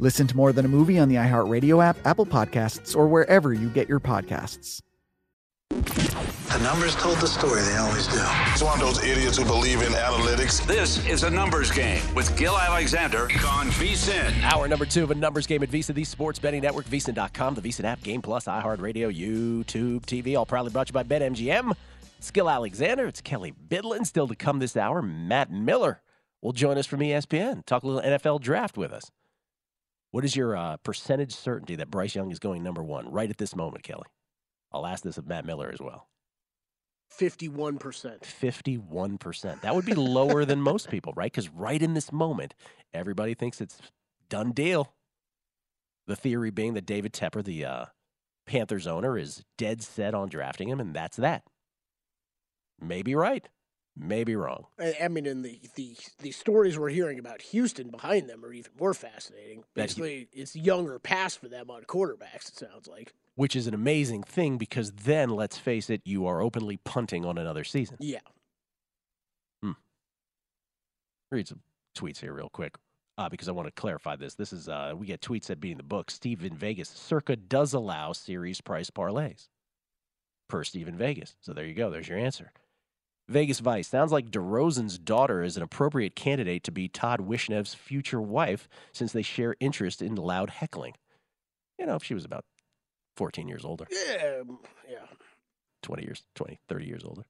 Listen to More Than a Movie on the iHeartRadio app, Apple Podcasts, or wherever you get your podcasts. The numbers told the story, they always do. It's one of those idiots who believe in analytics. This is a numbers game with Gill Alexander on VSIN. Hour number two of a numbers game at VSIN, the sports betting network, VSIN.com, the VSIN app, Game Plus, iHeartRadio, YouTube TV, all proudly brought to you by BetMGM. It's Gill Alexander. It's Kelley Bydlon. Still to come this hour, Matt Miller will join us from ESPN, talk a little NFL draft with us. What is your uh, percentage certainty that Bryce Young is going number one right at this moment, Kelley? I'll ask this of Matt Miller as well. 51%. 51%. That would be lower than most people, right? Because right in this moment, everybody thinks it's done deal. The theory being that David Tepper, the uh, Panthers owner, is dead set on drafting him, and that's that. Maybe right. Maybe wrong. I, I mean, and the, the the stories we're hearing about Houston behind them are even more fascinating. Basically, it's younger pass for them on quarterbacks. It sounds like, which is an amazing thing because then, let's face it, you are openly punting on another season. Yeah. Hmm. Read some tweets here real quick. Uh, because I want to clarify this. This is uh, we get tweets at being the book. Steven Vegas circa does allow series price parlays per Steven Vegas. So there you go. There's your answer. Vegas Vice. Sounds like DeRozan's daughter is an appropriate candidate to be Todd Wishnev's future wife since they share interest in loud heckling. You know, if she was about 14 years older. Yeah, yeah. 20 years, 20, 30 years older.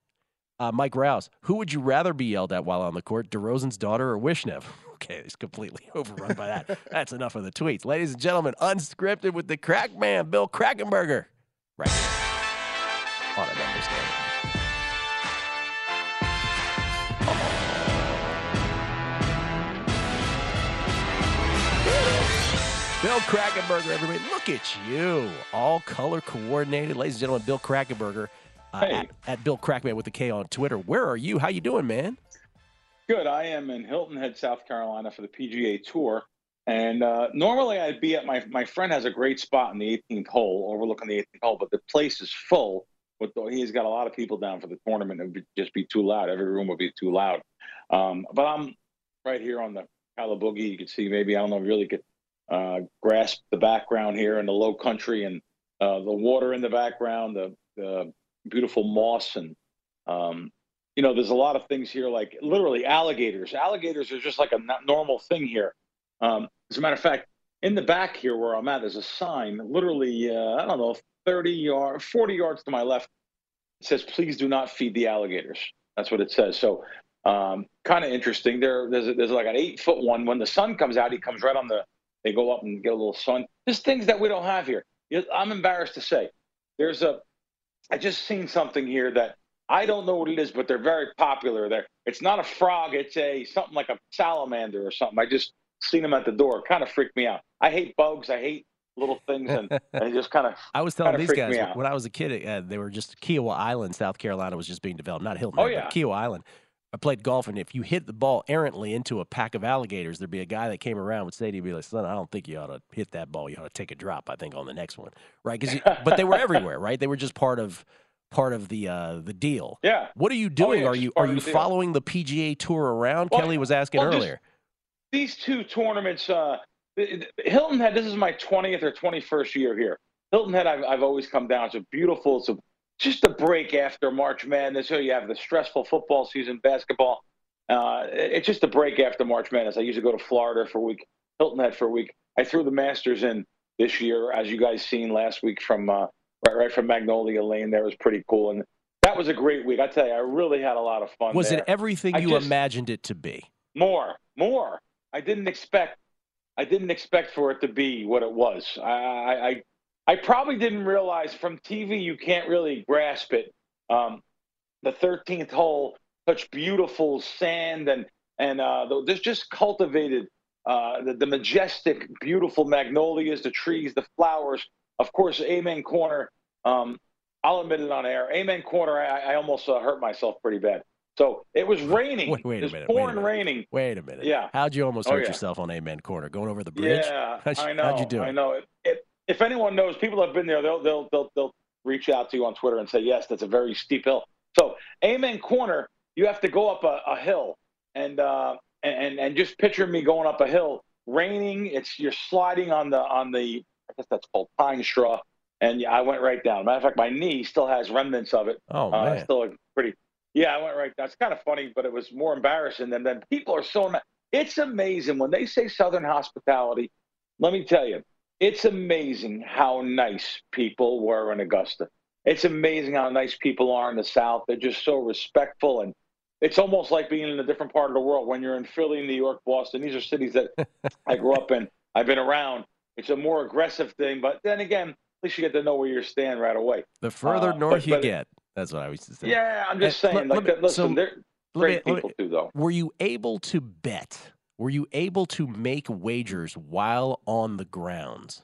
Uh, Mike Rouse, who would you rather be yelled at while on the court, DeRozan's daughter or Wishnev? Okay, he's completely overrun by that. That's enough of the tweets. Ladies and gentlemen, unscripted with the crack man, Bill Krackomberger. Right here on a Bill Krackomberger, everybody. Look at you. All color coordinated. Ladies and gentlemen, Bill Krackomberger. Uh, Hey. at, at Bill Crackman with the K on Twitter. Where are you? How you doing, man? Good. I am in Hilton Head, South Carolina for the PGA Tour. And uh, normally I'd be at my my friend has a great spot in the 18th hole, overlooking the 18th hole, but the place is full. But he's got a lot of people down for the tournament. It would just be too loud. Every room would be too loud. Um, but I'm right here on the Calibogue. You can see maybe I don't know really could uh, grasp the background here in the low country and uh, the water in the background, the, the beautiful moss and um, you know, there's a lot of things here, like literally alligators. Alligators are just like a normal thing here. Um, as a matter of fact, in the back here where I'm at, there's a sign, literally, uh, I don't know, 30 yards, 40 yards to my left. It says, "Please do not feed the alligators." That's what it says. So, um, kind of interesting. There, there's there's like an eight foot one. When the sun comes out, he comes right on the. They go up and get a little sun. There's things that we don't have here. I'm embarrassed to say. There's a. I just seen something here that I don't know what it is, but they're very popular. There, it's not a frog. It's a something like a salamander or something. I just seen them at the door. Kind of freaked me out. I hate bugs. I hate little things, and, and just kind of. I was telling these guys when I was a kid, uh, they were just Kiawah Island, South Carolina was just being developed. Not Hilton, Oh, yeah. but Kiawah Island. I played golf, and if you hit the ball errantly into a pack of alligators, there'd be a guy that came around would say to you, "Be like, son, I don't think you ought to hit that ball. You ought to take a drop. I think on the next one, right? 'Cause you, but they were everywhere, right? They were just part of part of the uh, the deal. Yeah. What are you Oh, doing? yeah, are you are you the deal. following the PGA Tour around? Well, Kelley was asking well, earlier. these two tournaments, uh, Hilton Head. This is my twentieth or twenty-first year here. Hilton Head, I've, I've always come down. It's a beautiful. It's a, just a break after March Madness. So you have the stressful football season, basketball. Uh, it's just a break after March Madness. I used to go to Florida for a week, Hilton Head for a week. I threw the Masters in this year, as you guys seen last week from uh, right right from Magnolia Lane. There was pretty cool, and that was a great week. I tell you, I really had a lot of fun. Was there. it everything I you just- imagined it to be? More, more. I didn't expect. I didn't expect for it to be what it was. I, I, I, probably didn't realize from TV you can't really grasp it. Um, the 13th hole, such beautiful sand and and uh, there's just cultivated uh, the, the majestic, beautiful magnolias, the trees, the flowers. Of course, Amen Corner. Um, I'll admit it on air. Amen Corner. I, I almost uh, hurt myself pretty bad. So it was raining. Wait, wait a minute. wait a pouring minute. raining. Wait a minute. Yeah. How'd you almost Oh, hurt yeah. yourself on Amen Corner? Going over the bridge? Yeah, How'd you- I know. how'd you do I know. It, it, if anyone knows, people have been there. They'll they'll they'll they'll reach out to you on Twitter and say, yes, that's a very steep hill. So Amen Corner, you have to go up a, a hill, and uh, and and just picture me going up a hill, raining. It's you're sliding on the on the I guess that's called pine straw, and I went right down. Matter of fact, my knee still has remnants of it. Oh Uh, man. it's still pretty. Yeah, I went right down. It's kind of funny, but it was more embarrassing than then. People are so. It's amazing when they say Southern hospitality. Let me tell you, it's amazing how nice people were in Augusta. It's amazing how nice people are in the South. They're just so respectful, and it's almost like being in a different part of the world. When you're in Philly, New York, Boston, these are cities that I grew up in. I've been around. It's a more aggressive thing, but then again, at least you get to know where you're stand right away. the further uh, north but- you but- get, that's what I used to say. Yeah, I'm just And saying. let- like, let me- listen, so they're great me- people me- too, though. Were you able to bet? Were you able to make wagers while on the grounds?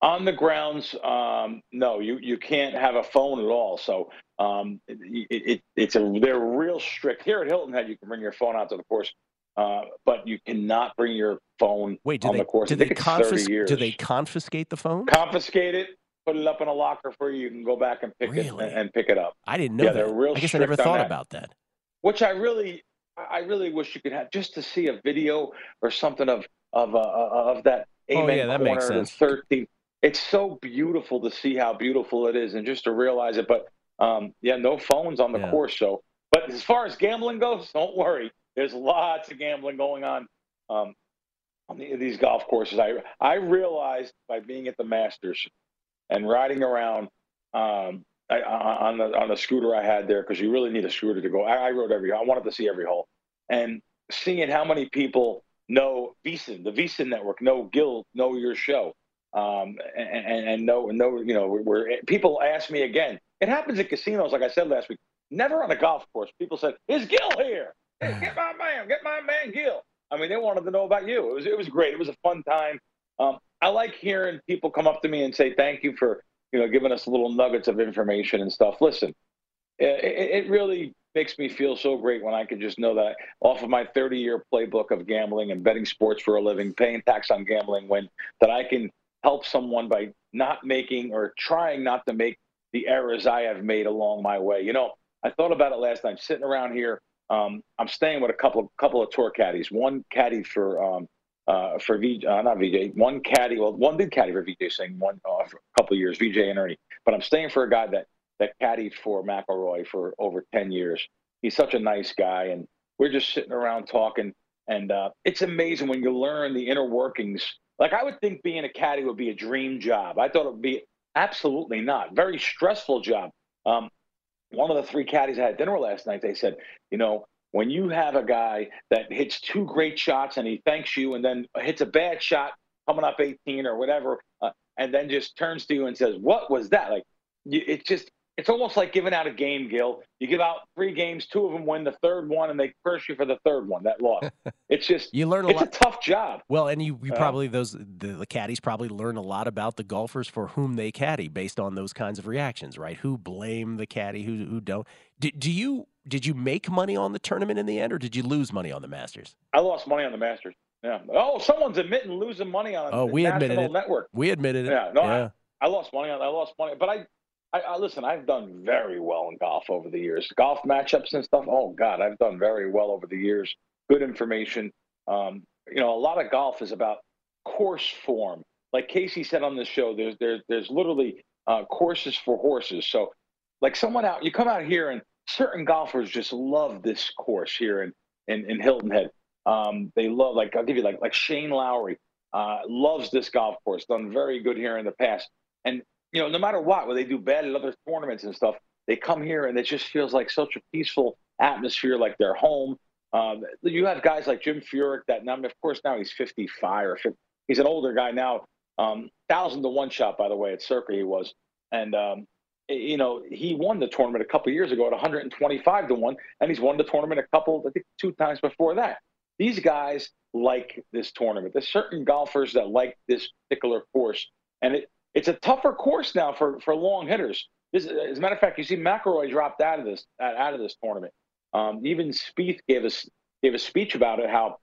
On the grounds, um, no, you you can't have a phone at all. So um, it, it, it's a they're real strict here at Hilton Head. You can bring your phone out to the course, uh, but you cannot bring your phone Wait, do on they the course. do they think it's 30 confiscate do they confiscate the phone? confiscate it? Put it up in a locker for you. You can go back and pick Really? it and, and pick it up. I didn't know Yeah, that. they're real I guess I never thought about that. which I really, I really wish you could have just to see a video or something of of uh, of that Oh, Amen yeah, that corner makes the sense. 13. It's so beautiful to see how beautiful it is, and just to realize it. But um, yeah, no phones on the Yeah. course. So, but as far as gambling goes, don't worry. There's lots of gambling going on um, on the, these golf courses. I I realized by being at the Masters and riding around um, I, on the on the scooter I had there because you really need a scooter to go. I, I rode every. I wanted to see every hole, and seeing how many people know VSiN, the VSiN network, know Gill, know your show, um, and, and and know know you know where people ask me again. It happens at casinos, like I said last week. Never on a golf course. People said, "Is Gill here? Hey, get my man, get my man Gill." I mean, they wanted to know about you. It was it was great. It was a fun time. Um, I like hearing people come up to me and say thank you for you know giving us little nuggets of information and stuff. Listen, it, it really makes me feel so great when I can just know that off of my 30 year playbook of gambling and betting sports for a living, paying tax on gambling, when that I can help someone by not making or trying not to make the errors I have made along my way. You know, I thought about it last night, sitting around here. Um, I'm staying with a couple of couple of tour caddies. One caddy for um, uh, for Vijay, uh, not Vijay. One caddy, well, one did caddy for Vijay Singh one uh, for a couple years, Vijay and Ernie. But I'm staying for a guy that that caddied for McIlroy for over ten years. He's such a nice guy, and we're just sitting around talking. And uh, it's amazing when you learn the inner workings. Like I would think being a caddy would be a dream job. I thought it would be absolutely not. Very stressful job. Um, one of the three caddies I had dinner last night, they said, you know, when you have a guy that hits two great shots and he thanks you and then hits a bad shot coming up 18 or whatever, uh, and then just turns to you and says, what was that? Like, it's just, it's almost like giving out a game, Gill. You give out three games, two of them win the third one, and they curse you for the third one that lost. It's just, You learn a it's lot. a tough job. Well, and you, you Uh, probably those the, the caddies probably learn a lot about the golfers for whom they caddy based on those kinds of reactions, right? Who blame the caddy, who who don't. Do, do you did you make money on the tournament in the end, or did you lose money on the Masters? I lost money on the Masters. Yeah. Oh, someone's admitting losing money on Oh, the we national admitted it. network. We admitted it. Yeah, no, yeah. I lost money on. I lost money, but I, I, I listen. I've done very well in golf over the years. Golf matchups and stuff. Oh God, I've done very well over the years. Good information. Um, you know, a lot of golf is about course form. Like Casey said on the show, there's there's there's literally uh, courses for horses. So, like someone out, you come out here and certain golfers just love this course here in in, in Hilton Head. Um, they love like I'll give you like like Shane Lowry uh, loves this golf course. Done very good here in the past, and you know, no matter what, when they do bad at other tournaments and stuff, they come here and it just feels like such a peaceful atmosphere, like they're home. Um, you have guys like Jim Furyk that now, of course, now he's 55 or 50, he's an older guy now. Um, thousand to one shot, by the way, at Circa he was, and um, you know he won the tournament a couple years ago at 125 to one, and he's won the tournament a couple, I think, two times before that. These guys like this tournament. There's certain golfers that like this particular course, and it, it's a tougher course now for for long hitters. This, as a matter of fact, you see McIlroy dropped out of this out of this tournament. Um, even Spieth gave us gave a speech about it. How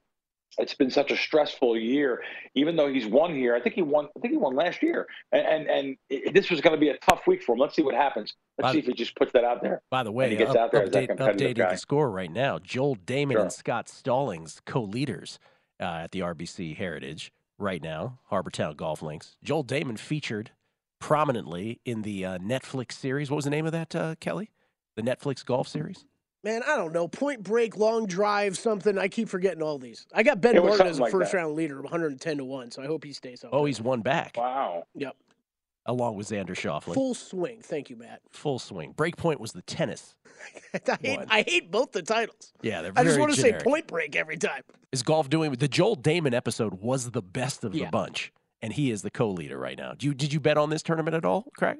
it's been such a stressful year, even though he's won here. I think he won. I think he won last year, and and, and it, this was going to be a tough week for him. Let's see what happens. Let's by, see if he just puts that out there. By the way, he gets up, out there update, updating guy. the score right now. Joel Dahmen sure. and Scott Stallings, co-leaders uh, at the RBC Heritage right now. Harbour Town Golf Links. Joel Dahmen featured prominently in the uh, Netflix series. What was the name of that, uh, Kelley? The Netflix golf series man, I don't know, point break, long drive, something. I keep forgetting all these. I got Ben Martin as a like first that. round leader, 110 to 1, so I hope he stays up. Oh, he's one back. Wow. Yep. Along with Xander Schauffele. Full swing. Thank you, Matt. Full swing. Breakpoint was the tennis. I, hate, I, hate, both the titles. Yeah, they're I just want to say point break every time. Is golf doing the Joel Dahmen episode was the best of yeah. the bunch, and he is the co-leader right now. Do you, did you bet on this tournament at all, Craig?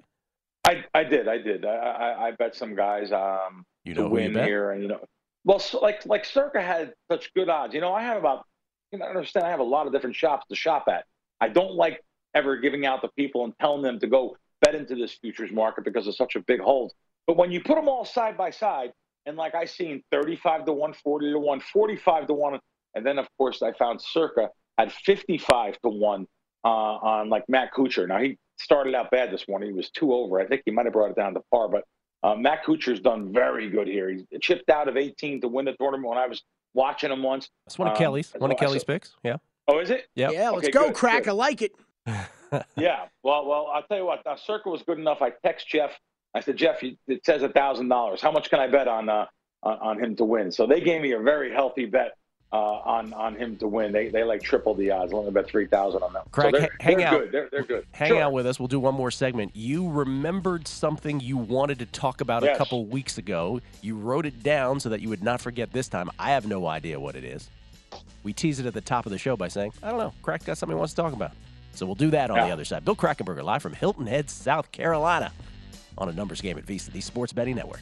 I, I did, I did. I, I, I bet some guys um, you know to win here, and you know well, so like like Circa had such good odds. You know, I have about you know, I understand I have a lot of different shops to shop at. I don't like ever giving out to people and telling them to go bet into this futures market because it's such a big hold. But when you put them all side by side, and like I seen 35 to 1, 40 to 1, 45 to 1, and then of course I found Circa at 55 to 1 uh, on like Matt Kuchar. Now he started out bad this morning. He was two over. I think he might have brought it down to par, but uh, Matt Kuchar's done very good here. He chipped out of 18 to win the tournament when I was watching him once. That's one of um, Kelley's. One of Kelley's picks. Yeah. Oh, is it? Yep. Yeah. Let's okay, go, good, crack. Good. I like it. yeah. Well, well, I'll tell you what. Now, Circa was good enough. I text Jeff. I said, Jeff, it says a thousand dollars. How much can I bet on, uh, on on him to win? So they gave me a very healthy bet uh, on on him to win. They they like triple the odds. I only bet three thousand on them. Craig, so they're, hang they're out. Good. They're, they're good. Hang sure. out with us. We'll do one more segment. You remembered something you wanted to talk about yes. a couple weeks ago. You wrote it down so that you would not forget this time. I have no idea what it is. We tease it at the top of the show by saying, I don't know, Crack got something he wants to talk about. So we'll do that on yeah. the other side. Bill Krackomberger live from Hilton Head, South Carolina on a numbers game at VSiN, the Sports Betting Network.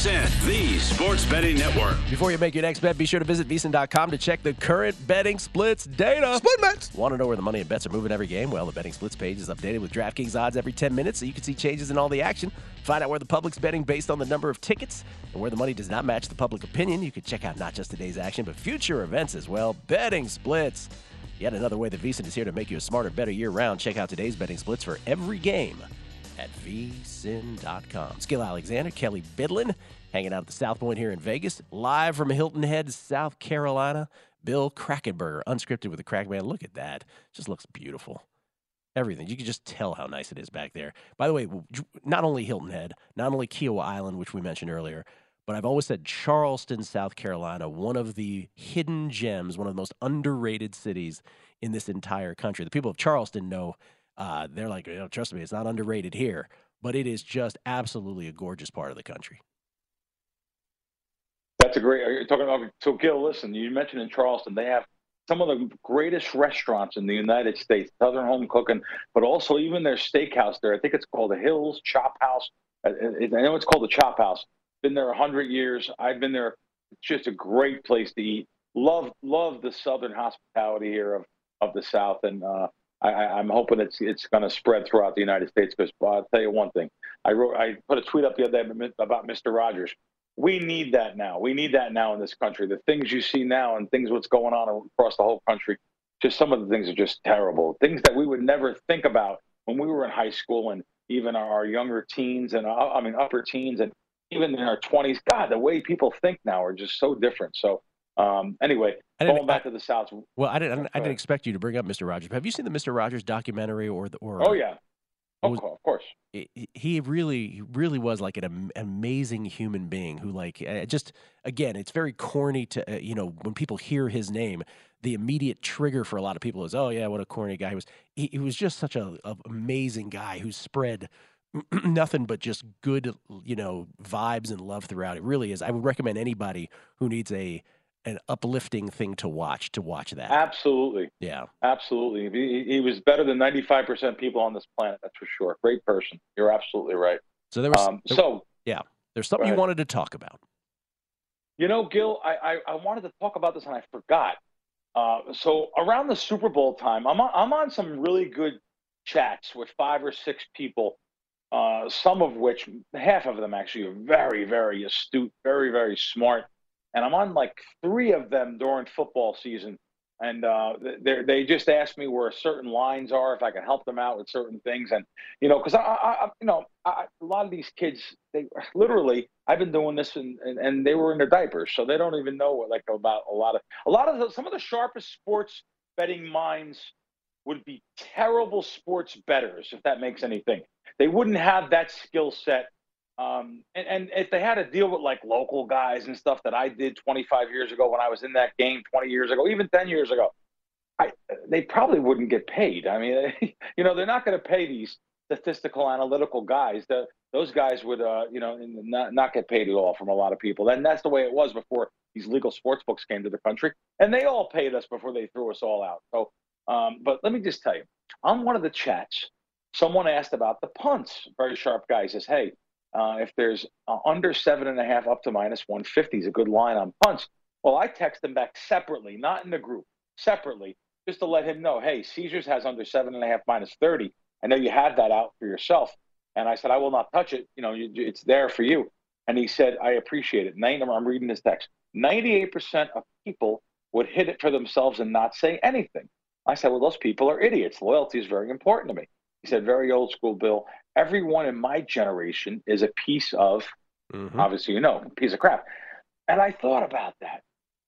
VSiN, the sports betting network. Before you make your next bet, be sure to visit VSiN.com to check the current betting splits data. Split bets. Want to know where the money and bets are moving every game? Well, the betting splits page is updated with DraftKings odds every 10 minutes so you can see changes in all the action. Find out where the public's betting based on the number of tickets and where the money does not match the public opinion. You can check out not just today's action, but future events as well. Betting splits. Yet another way that VSiN is here to make you a smarter, better year round. Check out today's betting splits for every game at vsin.com. Skill Alexander, Kelley Bydlon, hanging out at the South Point here in Vegas, live from Hilton Head, South Carolina. Bill Krackomberger, unscripted with the Crack Man. Look at that. Just looks beautiful. Everything. You can just tell how nice it is back there. By the way, not only Hilton Head, not only Kiawah Island, which we mentioned earlier, But I've always said Charleston, South Carolina, one of the hidden gems, one of the most underrated cities in this entire country. The people of Charleston know uh, they're like, know, trust me, it's not underrated here, but it is just absolutely a gorgeous part of the country. That's a great. You're talking about so Gill. Listen, you mentioned in Charleston they have some of the greatest restaurants in the United States, Southern Home Cooking, but also even their steakhouse there. I think it's called the Hills Chop House. I know it's called the Chop House. Been there a hundred years. I've been there. It's just a great place to eat. Love love the Southern hospitality here of of the South, and uh, I, am hoping it's it's going to spread throughout the United States. Because I'll tell you one thing, I wrote I put a tweet up the other day about Mr. Rogers. We need that now. We need that now in this country. The things you see now and things what's going on across the whole country, just some of the things are just terrible. Things that we would never think about when we were in high school and even our, younger teens and uh, I mean upper teens and even in our 20s. God, the way people think now are just so different. So um, anyway, going back to the South. Well, I didn't. I didn't expect you to bring up Mr. Rogers. Have you seen the Mr. Rogers documentary or the or? Oh yeah. Of, was, of course, he really, he really was like an amazing human being who, like, uh, just again, it's very corny to, uh, you know, when people hear his name, the immediate trigger for a lot of people is, oh yeah, what a corny guy he was. He, he was just such a, a amazing guy who spread nothing but just good, you know, vibes and love throughout. It really is. I would recommend anybody who needs a an uplifting thing to watch to watch that. Absolutely. Yeah. Absolutely. He, he was better than 95% people on this planet. That's for sure. Great person. You're absolutely right. So there was, um, there, so yeah, there's something you wanted to talk about. You know, Gill, I, I, I, wanted to talk about this and I forgot. Uh, so around the Super Bowl time, I'm on, I'm on some really good chats with five or six people, uh, some of which, half of them actually are very, very astute, very, very smart and I'm on like three of them during football season. And uh, they just asked me where certain lines are, if I can help them out with certain things, and you know, because I, I, you know, I, a lot of these kids, they literally, I've been doing this, and, and, and they were in their diapers, so they don't even know what, like about a lot of a lot of the, some of the sharpest sports betting minds would be terrible sports betters, if that makes anything. They wouldn't have that skill set um, and, and if they had to deal with like local guys and stuff that I did 25 years ago when I was in that game 20 years ago, even 10 years ago, I, they probably wouldn't get paid. I mean, you know, they're not going to pay these statistical analytical guys. The, those guys would, uh, you know, not, not get paid at all from a lot of people. And that's the way it was before these legal sports books came to the country. And they all paid us before they threw us all out. So, um, but let me just tell you, on one of the chats, someone asked about the punts. Very sharp guy says, "Hey, uh, if there's uh, under seven and a half up to minus 150 is a good line on punts. Well, I text him back separately, not in the group, separately, just to let him know, hey, Caesars has under seven and a half minus 30. I know you have that out for yourself. And I said, I will not touch it. You know, you, it's there for you. And he said, I appreciate it. I'm reading this text. 98% of people would hit it for themselves and not say anything. I said, well, those people are idiots. Loyalty is very important to me. He said, very old school, Bill everyone in my generation is a piece of, mm-hmm. obviously, you know, piece of crap. And I thought about that.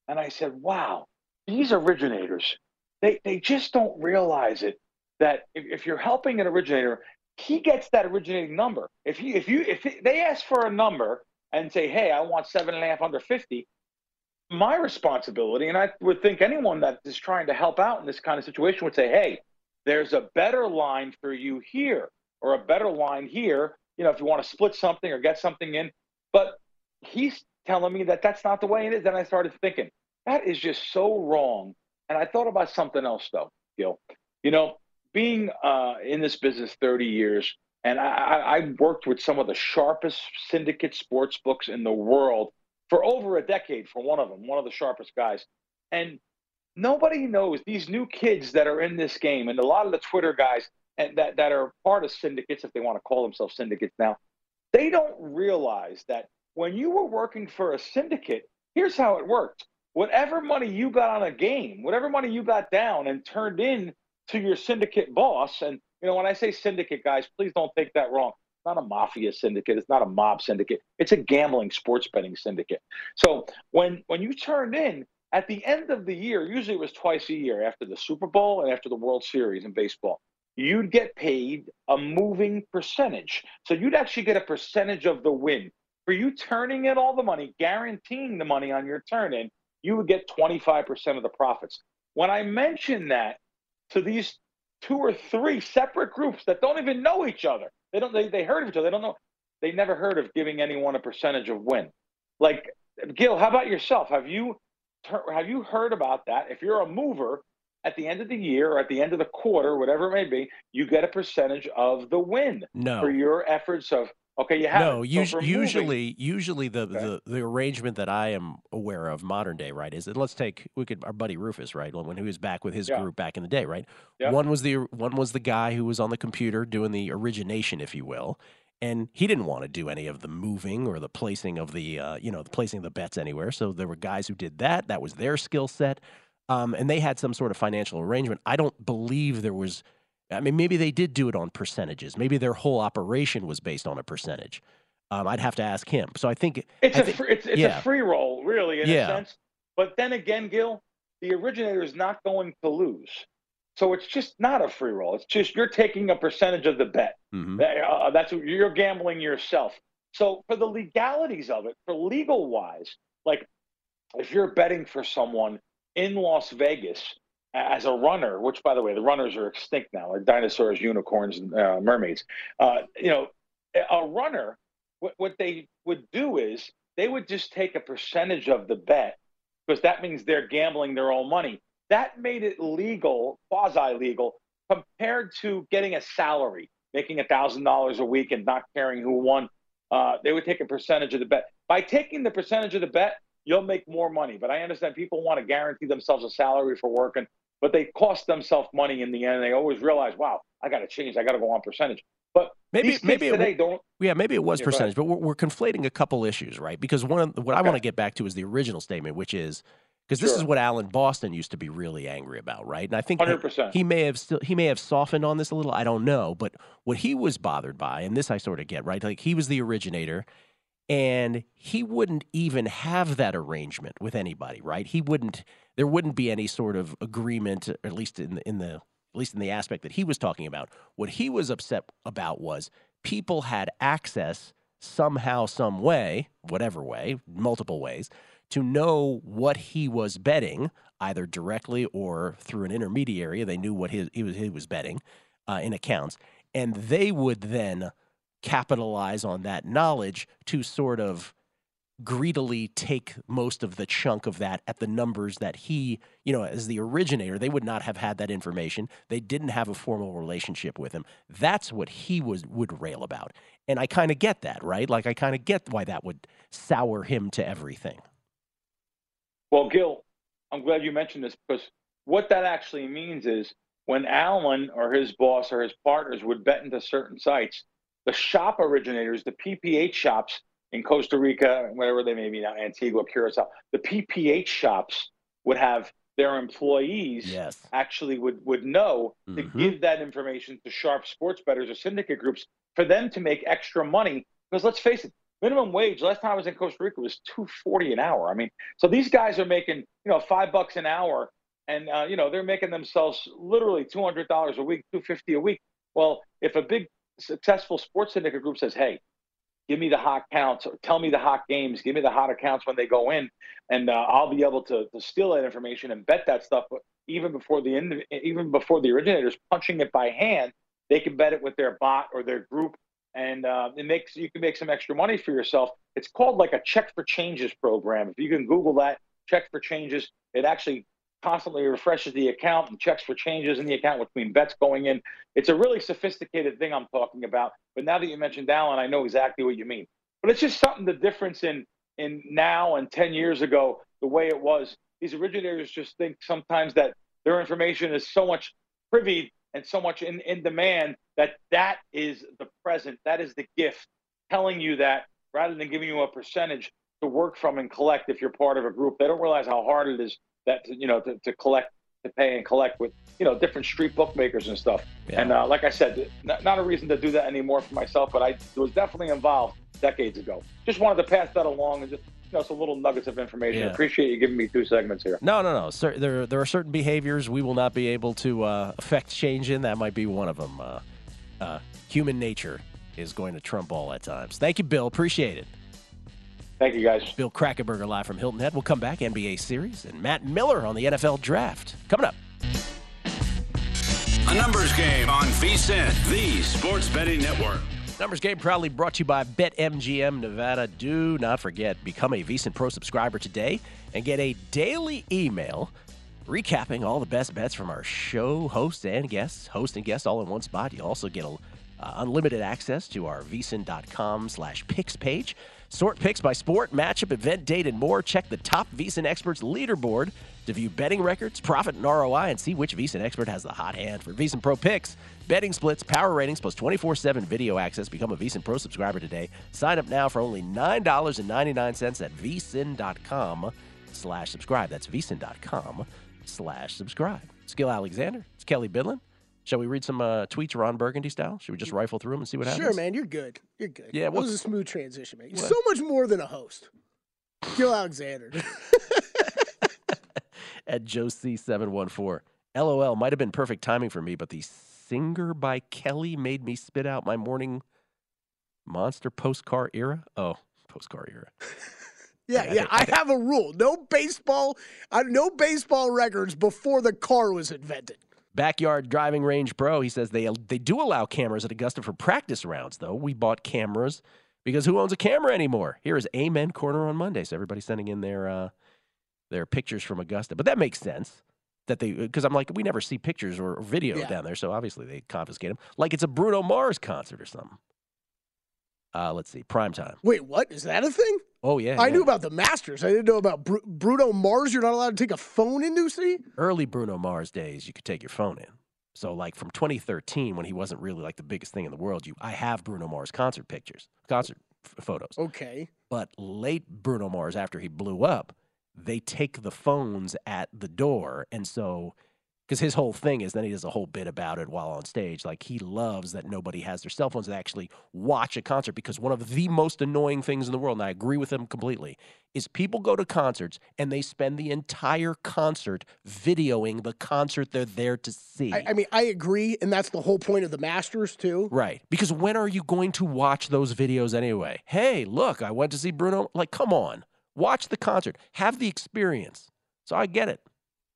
And I said, wow, these originators, they, they just don't realize it that if, if you're helping an originator, he gets that originating number. If he, if you, if he, they ask for a number and say, hey, I want seven and a half under 50, my responsibility, and I would think anyone that is trying to help out in this kind of situation would say, hey, there's a better line for you here or a better line here, you know, if you want to split something or get something in. But he's telling me that that's not the way it is. Then I started thinking, that is just so wrong. And I thought about something else, though, Gill. You know, being uh, in this business 30 years, and I, I worked with some of the sharpest syndicate sports books in the world for over a decade for one of them, one of the sharpest guys. And nobody knows these new kids that are in this game, and a lot of the Twitter guys, and that, that are part of syndicates, if they want to call themselves syndicates now, they don't realize that when you were working for a syndicate, here's how it worked. Whatever money you got on a game, whatever money you got down and turned in to your syndicate boss, and you know, when I say syndicate, guys, please don't take that wrong. It's not a mafia syndicate. It's not a mob syndicate. It's a gambling sports betting syndicate. So when when you turned in at the end of the year, usually it was twice a year after the Super Bowl and after the World Series in baseball you'd get paid a moving percentage. So you'd actually get a percentage of the win. for you turning in all the money, guaranteeing the money on your turn in, you would get 25% of the profits. When I mentioned that to these two or three separate groups that don't even know each other, they don't they, they heard of each other, they don't know, they never heard of giving anyone a percentage of win. Like Gill, how about yourself? Have you have you heard about that? If you're a mover, at the end of the year or at the end of the quarter, whatever it may be, you get a percentage of the win no. for your efforts of Okay, you have no. Us- so usually, usually the, okay. the the arrangement that I am aware of modern day, right, is that let's take we could our buddy Rufus, right, when he was back with his yeah. group back in the day, right. Yeah. One was the one was the guy who was on the computer doing the origination, if you will, and he didn't want to do any of the moving or the placing of the uh, you know the placing of the bets anywhere. So there were guys who did that. That was their skill set, um, and they had some sort of financial arrangement. I don't believe there was I mean, maybe they did do it on percentages. Maybe their whole operation was based on a percentage. Um, I'd have to ask him. So I think it's I a think, free, it's, it's yeah. a free roll, really, in yeah. a sense. But then again, Gill, the originator is not going to lose. So it's just not a free roll. It's just you're taking a percentage of the bet. Mm-hmm. Uh, that's you're gambling yourself. So for the legalities of it, for legal wise, like if you're betting for someone in Las Vegas as a runner, which by the way, the runners are extinct now, like dinosaurs, unicorns, and uh, mermaids. Uh, you know, a runner, what, what they would do is they would just take a percentage of the bet because that means they're gambling their own money. That made it legal, quasi legal, compared to getting a salary, making a thousand dollars a week and not caring who won. Uh, they would take a percentage of the bet. By taking the percentage of the bet, you'll make more money. But I understand people want to guarantee themselves a salary for working but they cost themselves money in the end. They always realize, wow, I got to change. I got to go on percentage. But maybe maybe today it, don't. Yeah, maybe it was yeah, percentage, but we're, we're, conflating a couple issues, right? Because one of, what okay. I want to get back to is the original statement, which is because this sure. is what Alan Boston used to be really angry about, right? And I think 100%. he may have still he may have softened on this a little. I don't know, but what he was bothered by, and this I sort of get, right? Like he was the originator and he wouldn't even have that arrangement with anybody right he wouldn't there wouldn't be any sort of agreement at least in the, in the at least in the aspect that he was talking about what he was upset about was people had access somehow some way whatever way multiple ways to know what he was betting either directly or through an intermediary they knew what his, he was he was betting uh, in accounts and they would then capitalize on that knowledge to sort of greedily take most of the chunk of that at the numbers that he, you know, as the originator, they would not have had that information. They didn't have a formal relationship with him. That's what he was would rail about. And I kind of get that, right? Like I kind of get why that would sour him to everything. Well, Gill, I'm glad you mentioned this because what that actually means is when Alan or his boss or his partners would bet into certain sites, the shop originators, the PPH shops in Costa Rica, whatever they may be now, Antigua, Curacao, the PPH shops would have their employees yes. actually would would know mm-hmm. to give that information to sharp sports bettors or syndicate groups for them to make extra money. Because let's face it, minimum wage last time I was in Costa Rica was two forty an hour. I mean, so these guys are making you know five bucks an hour, and uh, you know they're making themselves literally two hundred dollars a week, two fifty a week. Well, if a big successful sports syndicate group says, "Hey, give me the hot counts, or tell me the hot games, give me the hot accounts when they go in, and uh, I'll be able to, to steal that information and bet that stuff even before the end, even before the originators punching it by hand. They can bet it with their bot or their group, and uh, it makes you can make some extra money for yourself. It's called like a check for changes program. If you can Google that, check for changes, it actually constantly refreshes the account and checks for changes in the account, between bets going in. It's a really sophisticated thing I'm talking about. But now that you mentioned Alan, I know exactly what you mean. But it's just something the difference in in now and 10 years ago, the way it was. These originators just think sometimes that their information is so much privy and so much in, in demand that that is the present, that is the gift, telling you that rather than giving you a percentage to work from and collect if you're part of a group. They don't realize how hard it is that you know to, to collect to pay and collect with you know different street bookmakers and stuff. Yeah. And uh, like I said, not, not, a reason to do that anymore for myself, but I was definitely involved decades ago. Just wanted to pass that along and just know some little nuggets of information. Yeah. Appreciate you giving me two segments here. No, no, no. Sir, there there are certain behaviors we will not be able to uh, affect change in. That might be one of them. Uh, uh, human nature is going to trump all at times. Thank you, Bill. Appreciate it. Thank you, guys. Bill Krackomberger live from Hilton Head. We'll come back, NBA series, and Matt Miller on the NFL draft. Coming up. A numbers game on VSIN, the sports betting network. Numbers game proudly brought to you by BetMGM Nevada. Do not forget, become a VSIN Pro subscriber today and get a daily email recapping all the best bets from our show hosts and guests, host and guests all in one spot. You'll also get a, uh, unlimited access to our vsin.com slash picks page. Sort picks by sport, matchup, event, date, and more. Check the top VSIN experts leaderboard to view betting records, profit, and ROI, and see which VSIN expert has the hot hand for VSIN Pro picks, betting splits, power ratings, plus 24/7 video access. Become a VSIN Pro subscriber today. Sign up now for only nine dollars and ninety nine cents at vsin.com slash subscribe. That's vsin.com slash subscribe. Gill Alexander. It's Kelley Bydlon. Shall we read some uh, tweets Ron Burgundy style? Should we just rifle through them and see what happens? Sure, man. You're good. You're good. Yeah, what's- was a smooth transition, man. You're What? so much more than a host. Gill Alexander. at Joe C714. LOL might have been perfect timing for me, but the singer by Kelly made me spit out my morning monster postcard era. Oh, postcard era. Yeah, yeah. I have a rule: no baseball, uh, no baseball records before the car was invented. Backyard Driving Range Pro. He says they they do allow cameras at Augusta for practice rounds, though. We bought cameras because who owns a camera anymore? Here is Amen Corner on Monday. So everybody's sending in their uh, their pictures from Augusta, but that makes sense that they because I'm like we never see pictures or video Yeah. down there, so obviously they confiscate them like it's a Bruno Mars concert or something. Uh, let's see, prime time. Wait, what is that a thing? Oh yeah, I yeah. knew about the Masters. I didn't know about Bru- Bruno Mars. You're not allowed to take a phone into see. early Bruno Mars days, you could take your phone in. So, like from 2013, when he wasn't really like the biggest thing in the world, you I have Bruno Mars concert pictures, concert f- photos. Okay. But late Bruno Mars, after he blew up, they take the phones at the door, and so because his whole thing is then he does a whole bit about it while on stage. Like he loves that nobody has their cell phones to actually watch a concert because one of the most annoying things in the world, and I agree with him completely, is people go to concerts and they spend the entire concert videoing the concert they're there to see. I, I mean, I agree, and that's the whole point of the Masters too. Right. Because when are you going to watch those videos anyway? Hey, look, I went to see Bruno. Like, come on. Watch the concert. Have the experience. So I get it.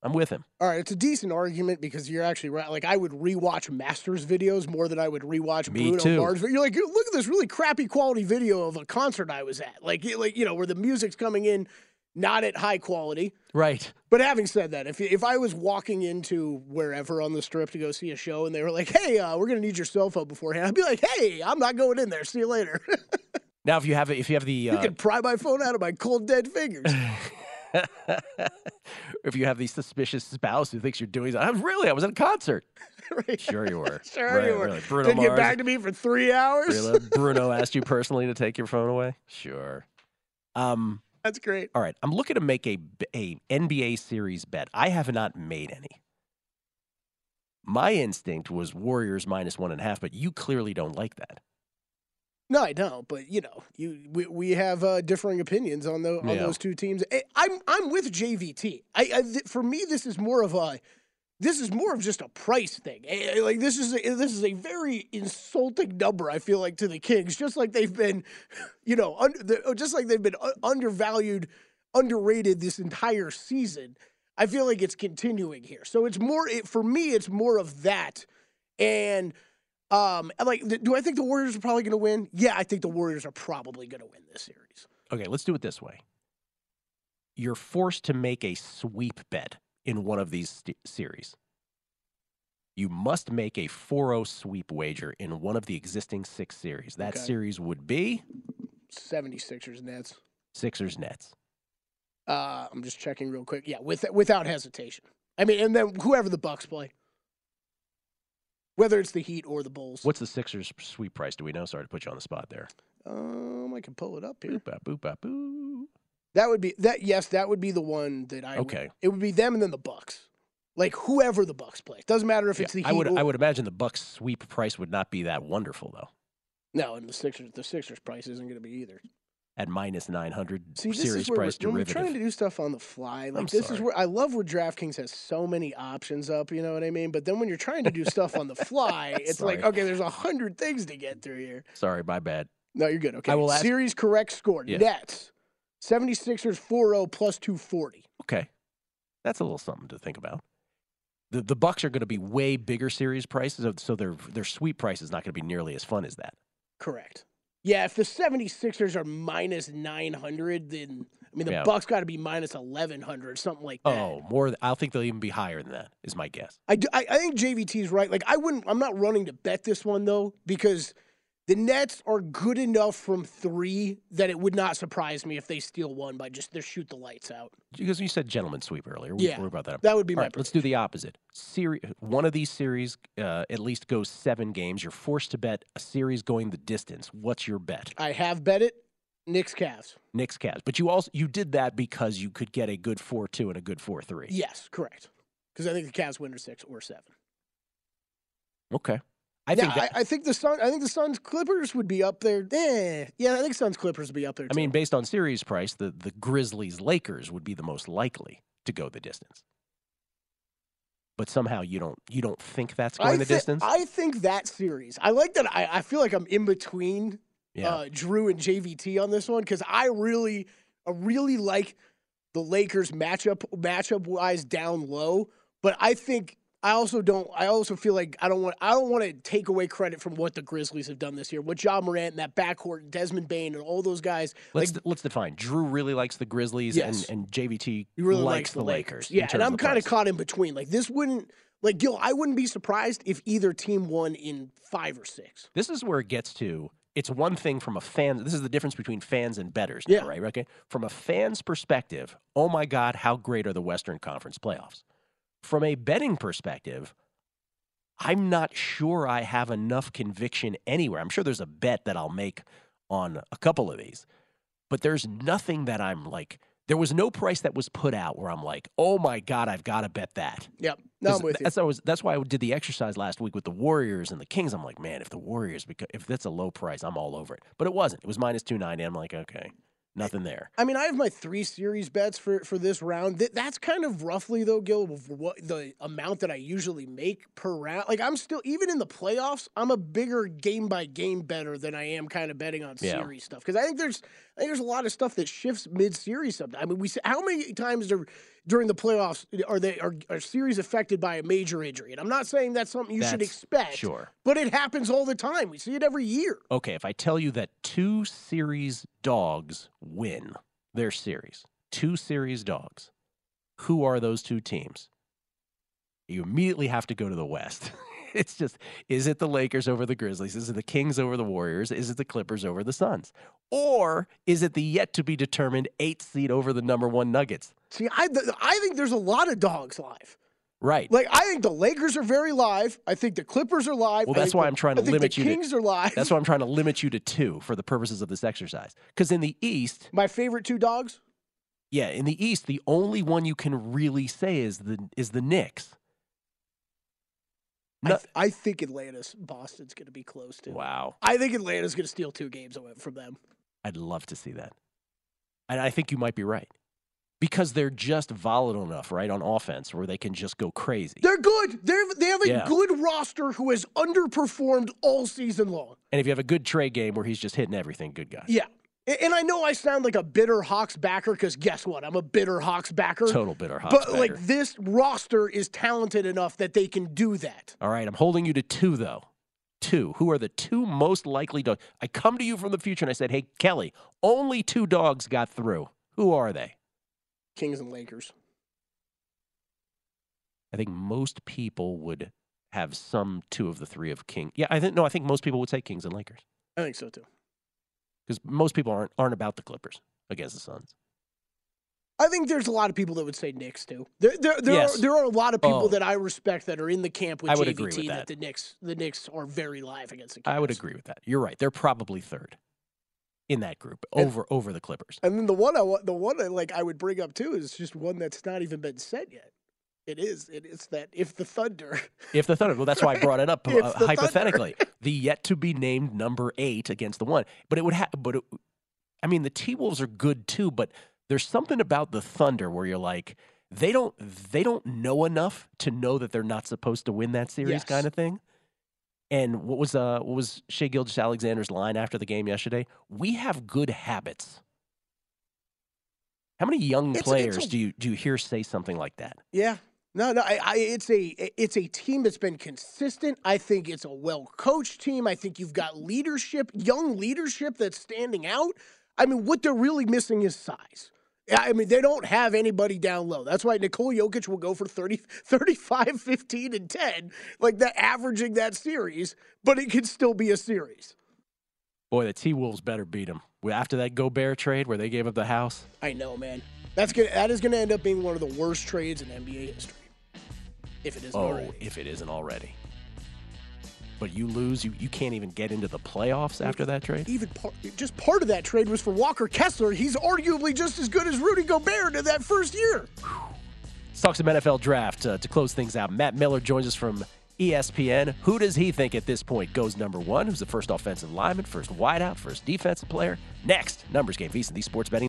I'm with him. All right, it's a decent argument because you're actually right. Like, I would rewatch Masters videos more than I would rewatch Me Bruno too. Mars. But you're like, look at this really crappy quality video of a concert I was at. Like, like you know, where the music's coming in not at high quality. Right. But having said that, if if I was walking into wherever on the strip to go see a show and they were like, "Hey, uh, we're gonna need your cell phone beforehand," I'd be like, "Hey, I'm not going in there. See you later." Now, if you have if you have the you uh, can pry my phone out of my cold dead fingers. if you have the suspicious spouse who thinks you're doing something, I was really I was at a concert. Sure you were. Sure Right, you were. really. Bruno Didn't get back to me for three hours. Really? Bruno asked you personally to take your phone away. Sure. Um. That's great. All right. I'm looking to make a a NBA series bet. I have not made any. My instinct was Warriors minus one and a half, but you clearly don't like that. No, I don't. But you know, you we, we have uh, differing opinions on those on Yeah. those two teams. Eh, I'm I'm with JVT. I, I th- for me, this is more of a this is more of just a price thing. Eh, eh, Like this is a, this is a very insulting number. I feel like to the Kings, just like they've been, you know, un, the, just like they've been uh, undervalued, underrated this entire season. I feel like it's continuing here. So it's more it, for me. It's more of that, and um, like, do I think the Warriors are probably going to win? Yeah, I think the Warriors are probably going to win this series. Okay, let's do it this way. You're forced to make a sweep bet in one of these st- series. You must make a 4-0 sweep wager in one of the existing six series. That Okay. series would be 76ers Nets. Sixers Nets. Uh, I'm just checking real quick. Yeah, with without hesitation. I mean, and then whoever the Bucks play, whether it's the Heat or the Bulls. What's the Sixers sweep price? Do we know? Sorry to put you on the spot there. Um, I can pull it up here. Boop, boop, bop. That would be that. Yes, that would be the one that I. would- Okay. it would be them and then the Bucks. Like whoever the Bucks play. Doesn't matter if it's the Heat. I would or, I would imagine the Bucks sweep price would not be that wonderful though. No, and the Sixers. The Sixers price isn't going to be either. At minus nine hundred See, this series is where price we're, when we're trying to do stuff on the fly. Like I'm this is where I love where DraftKings has so many options up. You know what I mean? But then when you're trying to do stuff on the fly, it's like okay, there's a hundred things to get through here. Sorry, my bad. No, you're good. Okay, I will ask- series correct score. Yeah. Nets 76ers 4-0 plus 240. Okay, that's a little something to think about. The the Bucks are going to be way bigger series prices, so their their sweep price is not going to be nearly as fun as that. Correct. Yeah, if the 76ers are minus 900, then I mean the Yeah. Bucks got to be minus 1100, something like that. Oh, more. th- I'll think they'll even be higher than that. Is my guess. I, do, I, I think JVT's right. Like I wouldn't. I'm not running to bet this one though because the Nets are good enough from three that it would not surprise me if they steal one by just they shoot the lights out. Because you said gentleman sweep earlier. We, Yeah, we brought that up. that would be All my right, let's do the opposite. Seri- one of these series uh, at least goes seven games. You're forced to bet a series going the distance. What's your bet? I have bet it. Knicks Cavs. Knicks Cavs. But you also you did that because you could get a good four two and a good four three. Yes, correct. Because I think the Cavs win or six or seven. Okay. I yeah, think that, I, I think the Sun. I think the Suns Clippers would be up there. Eh, yeah, I think Suns Clippers would be up there. I mean, based on series price, the, the Grizzlies Lakers would be the most likely to go the distance. But somehow you don't you don't think that's going I the distance. I think that series. I like that. I, I feel like I'm in between Yeah. uh, Drew and JVT on this one because I really, I really like the Lakers matchup matchup wise down low. But I think I also don't. I also feel like I don't want. I don't want to take away credit from what the Grizzlies have done this year. What Ja Morant and that backcourt, Desmond Bane, and all those guys. let's like, let's define. Drew really likes the Grizzlies, Yes. and, and JVT really likes, likes the Lakers. in Yeah, and I'm kind of caught in between. Like this wouldn't like Gill. I wouldn't be surprised if either team won in five or six. This is where it gets to. It's one thing from a fan. This is the difference between fans and betters, Yeah. right? Okay. From a fan's perspective, oh my God, how great are the Western Conference playoffs? From a betting perspective, I'm not sure I have enough conviction anywhere. I'm sure there's a bet that I'll make on a couple of these, but there's nothing that I'm like. There was no price that was put out where I'm like, oh my God, I've got to bet that. Yep. No, I'm 'Cause with you. that's, was, that's why I did the exercise last week with the Warriors and the Kings. I'm like, man, if the Warriors, because if that's a low price, I'm all over it. But it wasn't. It was minus 290. I'm like, okay, nothing there. I mean, I have my three series bets for for this round. Th- That's kind of roughly though, Gill, what the amount that I usually make per round. Like I'm still even in the playoffs, I'm a bigger game by game better than I am kind of betting on Yeah. series stuff because I think there's I think there's a lot of stuff that shifts mid series. Sometimes I mean, we how many times are during the playoffs are they are, are series affected by a major injury? And I'm not saying that's something you should expect, Sure. but it happens all the time. We see it every year. Okay, if I tell you that two series dogs win their series, two series dogs, who are those two teams? You immediately have to go to the West. it's just, is it the Lakers over the Grizzlies? Is it the Kings over the Warriors? Is it the Clippers over the Suns? Or is it the yet to be determined eight seed over the number one Nuggets? See, I I think there's a lot of dogs live. Right. Like I think the Lakers are very live. I think the Clippers are live. Well, that's why the- I'm trying to I think limit the you to- Kings are live. That's why I'm trying to limit you to two for the purposes of this exercise. Because in the East, My favorite two dogs. Yeah, in the East, the only one you can really say is the is the Knicks. I, th- I think Atlanta's Boston's going to be close to. Wow, I think Atlanta's going to steal two games away from them. I'd love to see that, and I think you might be right because they're just volatile enough, right, on offense where they can just go crazy. They're good. They're they have a Yeah. good roster who has underperformed all season long. And if you have a good trade game where he's just hitting everything, good guy. Yeah. And I know I sound like a bitter Hawks backer because guess what? I'm a bitter Hawks backer. Total bitter Hawks But like this roster is talented enough that they can do that. All right, I'm holding you to two though. Two. Who are the two most likely dogs? I come to you from the future and I said, "Hey, Kelley, only two dogs got through. Who are they?" Kings and Lakers. I think most people would have some two of the three of King. Yeah, I think no, I think most people would say Kings and Lakers I think so too. Because most people aren't aren't about the Clippers against the Suns. I think there's a lot of people that would say Knicks too. There, there, there, Yes. are, there are a lot of people Oh. that I respect that are in the camp with I would JVT agree with that. the Knicks, the Knicks are very live against the Cavs. I would agree with that. You're right. They're probably third in that group And- over over the Clippers. And then the one I the one I, like I would bring up too is just one that's not even been said yet. It is. It is that if the Thunder, If the Thunder, well, that's why I brought it up uh, the Thunder- hypothetically. The yet to be named number eight against the one, but it would have. But it, I mean, the T Wolves are good too, but there's something about the Thunder where you're like, they don't they don't know enough to know that they're not supposed to win that series, Yes. kind of thing. And what was uh what was Shai Gilgeous-Alexander's line after the game yesterday? We have good habits. How many young It's- it's players a- do you do you hear say something like that? Yeah. No, no, I, I, it's a it's a team that's been consistent. I think it's a well coached team. I think you've got leadership, young leadership that's standing out. I mean, what they're really missing is size. Yeah, I mean, they don't have anybody down low. That's why Nikola Jokic will go for 30, 35, 15, and 10, like that, averaging that series, but it could still be a series. Boy, the T Wolves better beat them. After that Gobert trade where they gave up the house, I know, man. That's gonna that is gonna end up being one of the worst trades in NBA history. If it isn't oh, already. if it isn't already. But you lose, you, you can't even get into the playoffs after that trade? Even part, just part of that trade was for Walker Kessler. He's arguably just as good as Rudy Gobert in that first year. Let's talk some NFL draft uh, to close things out. Matt Miller joins us from ESPN. Who does he think at this point goes number one? Who's the first offensive lineman, first wideout, first defensive player? Next, numbers game, VSiN, the sports betting.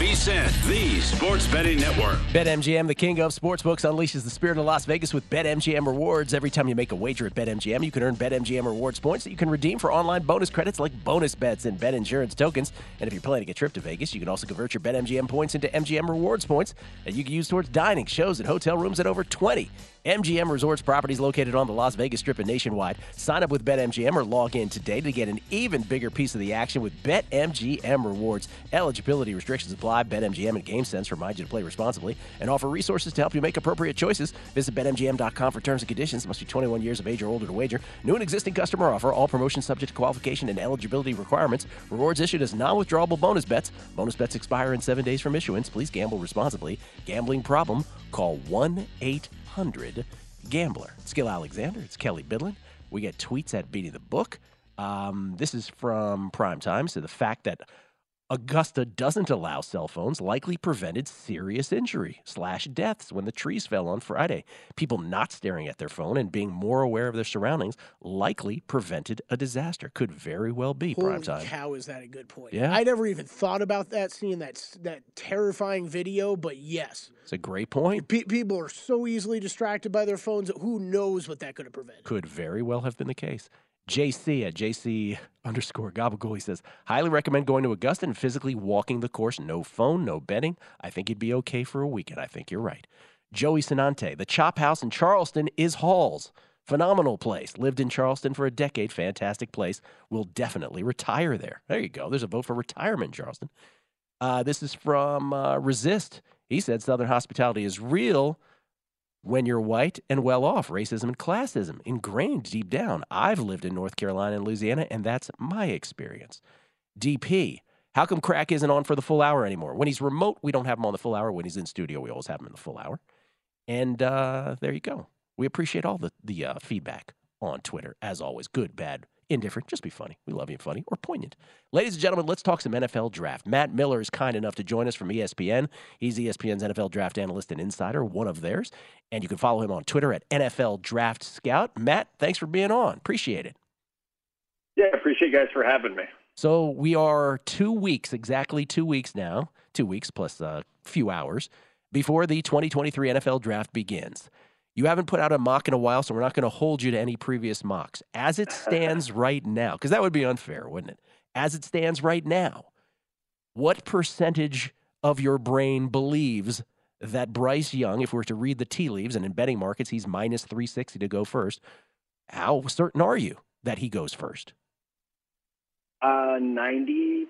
VSIN, the sports betting network. BetMGM, the king of sportsbooks, unleashes the spirit of Las Vegas with BetMGM rewards. Every time you make a wager at BetMGM, you can earn BetMGM rewards points that you can redeem for online bonus credits like bonus bets and bet insurance tokens. And if you're planning a trip to Vegas, you can also convert your BetMGM points into MGM rewards points that you can use towards dining, shows, and hotel rooms at over 20 MGM Resorts properties located on the Las Vegas Strip and nationwide. Sign up with BetMGM or log in today to get an even bigger piece of the action with BetMGM rewards. Eligibility restrictions apply. BetMGM and GameSense remind you to play responsibly and offer resources to help you make appropriate choices. Visit BetMGM.com for terms and conditions. Must be 21 years of age or older to wager. New and existing customer offer. All promotions subject to qualification and eligibility requirements. Rewards issued as non-withdrawable bonus bets. Bonus bets expire in seven days from issuance. Please gamble responsibly. Gambling problem? Call 1 800 Gambler. It's Gill Alexander. It's Kelley Bydlon. We get tweets at Beating the Book. Um, this is from Prime Time. So the fact that Augusta doesn't allow cell phones likely prevented serious injury slash deaths when the trees fell on Friday. People not staring at their phone and being more aware of their surroundings likely prevented a disaster. Could very well be Holy prime time. cow, is that a good point? Yeah. I never even thought about that, seeing that that terrifying video. But yes, It's a great point. pe- people are so easily distracted by their phones. Who knows what that could have prevented? Could very well have been the case. JC at JC underscore Gabagool, he says, highly recommend going to Augusta and physically walking the course. No phone, no betting. I think you'd be okay for a weekend. I think you're right. Joey Sinante, the Chop House in Charleston is Halls. Phenomenal place. Lived in Charleston for a decade. Fantastic place. Will definitely retire there. There you go. There's a vote for retirement Charleston. Uh, this is from uh, Resist. He said Southern hospitality is real when you're white and well off. Racism and classism ingrained deep down. I've lived in North Carolina and Louisiana, and that's my experience. DP, how come Krack isn't on for the full hour anymore? When he's remote, we don't have him on the full hour. When he's in studio, we always have him in the full hour. And uh, there you go. We appreciate all the, the uh, feedback on Twitter, as always. Good, bad, indifferent. Just be funny. We love you funny or poignant. Ladies and gentlemen, let's talk some NFL draft. Matt Miller is kind enough to join us from ESPN. He's ESPN's NFL draft analyst and insider, one of theirs. And you can follow him on Twitter at NFL Draft Scout. Matt, thanks for being on. Appreciate it. Yeah, appreciate you guys for having me. So we are two weeks, exactly two weeks now, two weeks plus a few hours before the 2023 NFL draft begins. You haven't put out a mock in a while, so we're not going to hold you to any previous mocks. As it stands right now, because that would be unfair, wouldn't it? As it stands right now, what percentage of your brain believes that Bryce Young, if we were to read the tea leaves, and in betting markets he's minus 360 to go first, how certain are you that he goes first? Uh, 90%.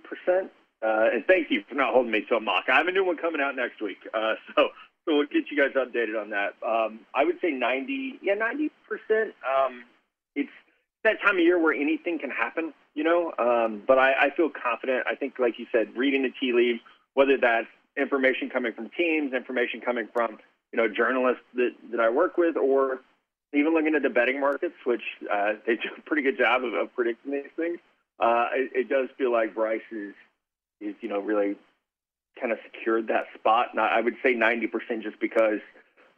Uh, and thank you for not holding me to a mock. I have a new one coming out next week. Uh, so, so we'll get you guys updated on that. Um, I would say 90, yeah, 90%. Um, it's that time of year where anything can happen, you know. Um, but I, I feel confident. I think, like you said, reading the tea leaves, whether that's information coming from teams, information coming from you know journalists that, that I work with, or even looking at the betting markets, which uh, they do a pretty good job of, of predicting these things. Uh, it, it does feel like Bryce is is you know really kind of secured that spot. And I would say 90% just because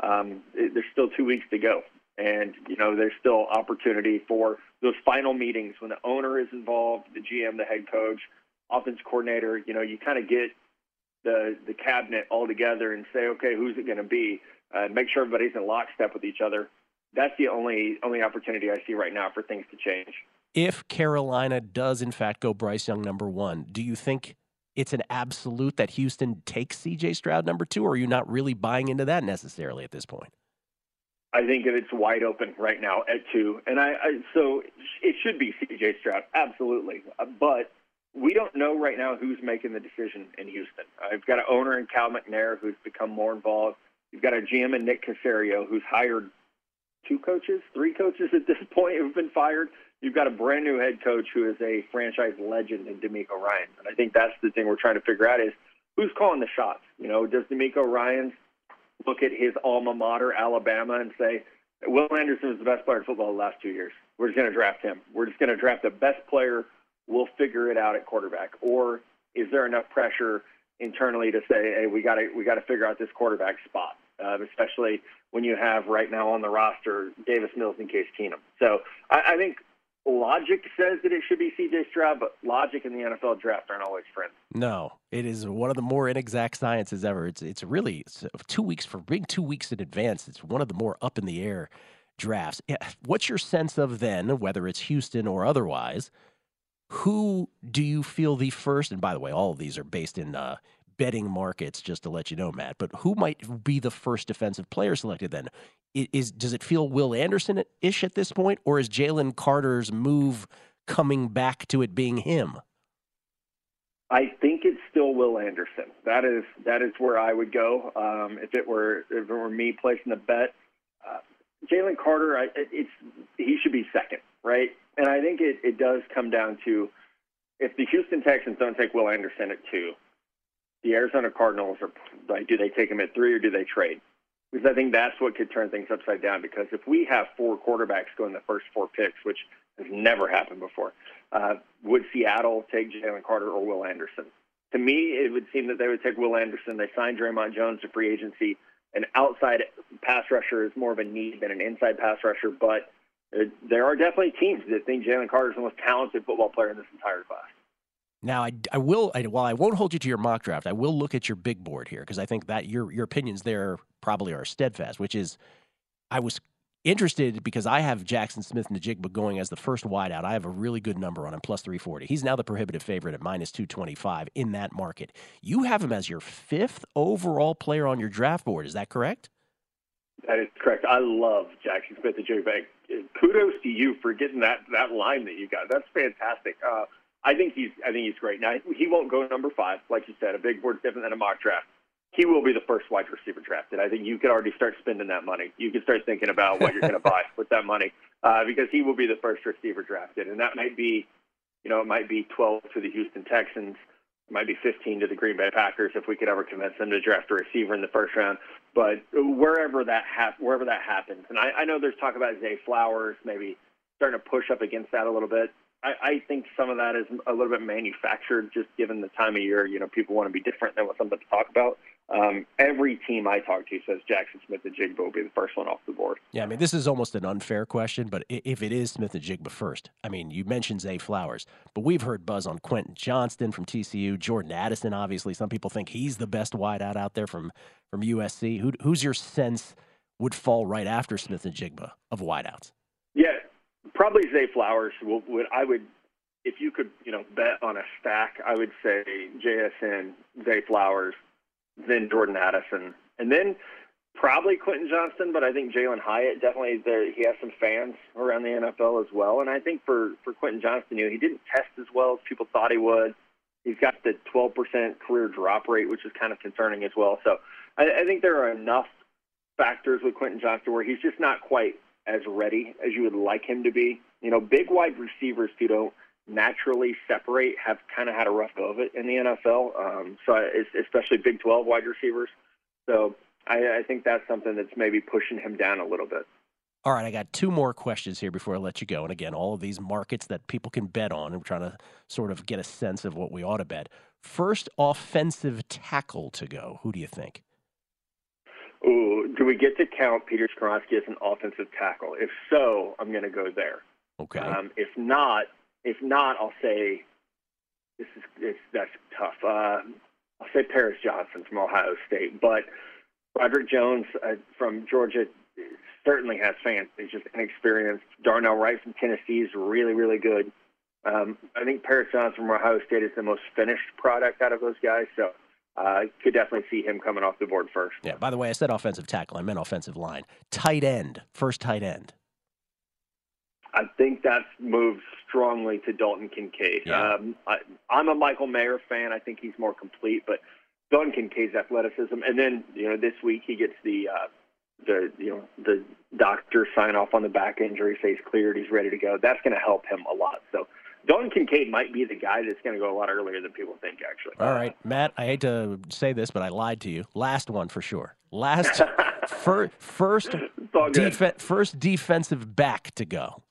um, it, there's still two weeks to go. And, you know, there's still opportunity for those final meetings when the owner is involved, the GM, the head coach, offense coordinator, you know, you kind of get the, the cabinet all together and say, okay, who's it going to be? Uh, make sure everybody's in lockstep with each other. That's the only only opportunity I see right now for things to change. If Carolina does in fact go Bryce Young number one, do you think it's an absolute that Houston takes CJ Stroud number two, or are you not really buying into that necessarily at this point? I think it's wide open right now at two, and I, I so it should be CJ Stroud, absolutely. Uh, but we don't know right now who's making the decision in Houston. I've got an owner in Cal McNair who's become more involved. You've got a GM in Nick Caserio who's hired two coaches, three coaches at this point who've been fired. You've got a brand new head coach who is a franchise legend in DeMeco Ryan, and I think that's the thing we're trying to figure out is who's calling the shots. You know, does DeMeco Ryan look at his alma mater, Alabama, and say, Will Anderson is the best player in football the last two years. We're just going to draft him. We're just going to draft the best player. We'll figure it out at quarterback. Or is there enough pressure internally to say, hey, we got to we got to figure out this quarterback spot, uh, especially when you have right now on the roster Davis Mills and Case Keenum. So I, I think logic says that it should be CJ Stroud, but logic and the NFL draft aren't always friends. No, it is one of the more inexact sciences ever. It's it's really it's two weeks for being two weeks in advance. It's one of the more up in the air drafts. What's your sense of then, whether it's Houston or otherwise? Who do you feel the first? And by the way, all of these are based in uh, betting markets, just to let you know, Matt. But who might be the first defensive player selected then? Is does it feel Will Anderson ish at this point, or is Jalen Carter's move coming back to it being him? I think it's still Will Anderson. That is that is where I would go um, if it were if it were me placing the bet. Uh, Jalen Carter, I, it's he should be second, right? And I think it, it does come down to if the Houston Texans don't take Will Anderson at two, the Arizona Cardinals are like, do they take him at three or do they trade? Because I think that's what could turn things upside down. Because if we have four quarterbacks going the first four picks, which has never happened before, uh, would Seattle take Jalen Carter or Will Anderson? To me, it would seem that they would take Will Anderson. They signed Dre'Mont Jones to free agency. An outside pass rusher is more of a need than an inside pass rusher, but uh, there are definitely teams that think Jalen Carter is the most talented football player in this entire class. Now, I, I will, I, while I won't hold you to your mock draft, I will look at your big board here because I think that your your opinions there probably are steadfast, which is I was interested because I have Jackson Smith-Njigba going as the first wideout. I have a really good number on him, plus 340. He's now the prohibitive favorite at minus 225 in that market. You have him as your fifth overall player on your draft board. Is that correct? That is correct. I love Jackson Smith-Njigba. Kudos to you for getting that, that line that you got. That's fantastic. Uh, I think he's I think he's great. Now he won't go number five, like you said. A big board's different than a mock draft. He will be the first wide receiver drafted. I think you could already start spending that money. You can start thinking about what you're going to buy with that money uh, because he will be the first receiver drafted, and that might be, you know, it might be 12 to the Houston Texans, it might be 15 to the Green Bay Packers if we could ever convince them to draft a receiver in the first round. But wherever that hap- wherever that happens, and I, I know there's talk about Zay Flowers maybe starting to push up against that a little bit. I, I think some of that is a little bit manufactured, just given the time of year. You know, people want to be different than what something to talk about. Um, every team I talk to says Jackson Smith-Njigba will be the first one off the board. Yeah, I mean, this is almost an unfair question, but if it is Smith-Njigba first, I mean, you mentioned Zay Flowers, but we've heard buzz on Quentin Johnston from TCU, Jordan Addison. Obviously, some people think he's the best wideout out there from from USC. Who, who's your sense would fall right after Smith-Njigba of wideouts? Probably Zay Flowers. Would, would I would if you could, you know, bet on a stack, I would say JSN, Zay Flowers, then Jordan Addison, and then probably Quentin Johnston. But I think Jalen Hyatt definitely there, he has some fans around the NFL as well. And I think for for Quentin Johnston, you know, he didn't test as well as people thought he would. He's got the 12% career drop rate, which is kind of concerning as well. So I, I think there are enough factors with Quentin Johnston where he's just not quite as ready as you would like him to be. You know, big wide receivers who don't naturally separate have kind of had a rough go of it in the NFL. Um, so especially Big 12 wide receivers. So I, I think that's something that's maybe pushing him down a little bit. All right, I got two more questions here before I let you go. And again, all of these markets that people can bet on, and we're trying to sort of get a sense of what we ought to bet. First offensive tackle to go. Who do you think? Ooh, do we get to count Peter Skoronski as an offensive tackle? If so, I'm going to go there. Okay. Um, if not, if not, I'll say this is it's, that's tough. Uh, I'll say Paris Johnson from Ohio State, but Broderick Jones uh, from Georgia certainly has fans. He's just inexperienced. Darnell Wright from Tennessee is really, really good. Um, I think Paris Johnson from Ohio State is the most finished product out of those guys. So uh, could definitely see him coming off the board first. Yeah. By the way, I said offensive tackle. I meant offensive line. Tight end. First tight end. I think that's moved strongly to Dalton Kincaid. Yeah. Um, I, I'm a Michael Mayer fan. I think he's more complete, but Dalton Kincaid's athleticism, and then you know this week he gets the uh, the you know the doctor sign off on the back injury, say he's cleared, he's ready to go. That's going to help him a lot. So Dalton Kincaid might be the guy that's going to go a lot earlier than people think. Actually. All right, Matt. I hate to say this, but I lied to you. Last one for sure. Last fir- first defe- first defensive back to go.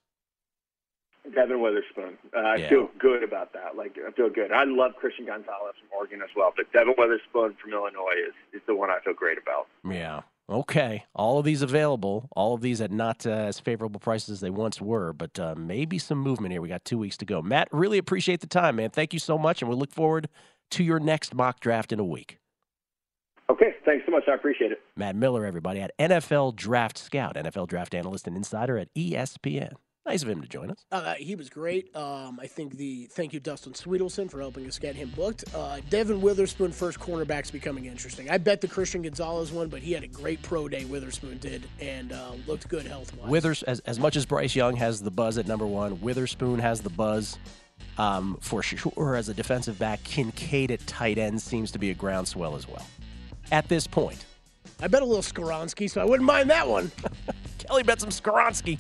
Devin Witherspoon. Uh, I feel good about that. Like I feel good. I love Christian Gonzalez from Oregon as well, but Devin Witherspoon from Illinois is, is the one I feel great about. Yeah. Okay. All of these available. All of these at not uh, as favorable prices as they once were, but uh, maybe some movement here. We got two weeks to go. Matt, really appreciate the time, man. Thank you so much, and we look forward to your next mock draft in a week. Okay, thanks so much. I appreciate it. Matt Miller, everybody, at NFL Draft Scout, NFL Draft Analyst and Insider at ESPN. Nice of him to join us. Uh, he was great. Um, I think the thank you Dustin Sweetelson for helping us get him booked. Uh, Devin Witherspoon, first cornerback's becoming interesting. I bet the Christian Gonzalez one, but he had a great pro day. Witherspoon did and uh, looked good health wise. Withers, as, as much as Bryce Young has the buzz at number one, Witherspoon has the buzz um, for sure as a defensive back. Kincaid at tight end seems to be a groundswell as well. At this point, I bet a little Skoronski, so I wouldn't mind that one. Kelley bet some Skoronski.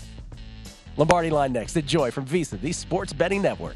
Lombardi line next. Enjoy from VSiN, the sports betting network.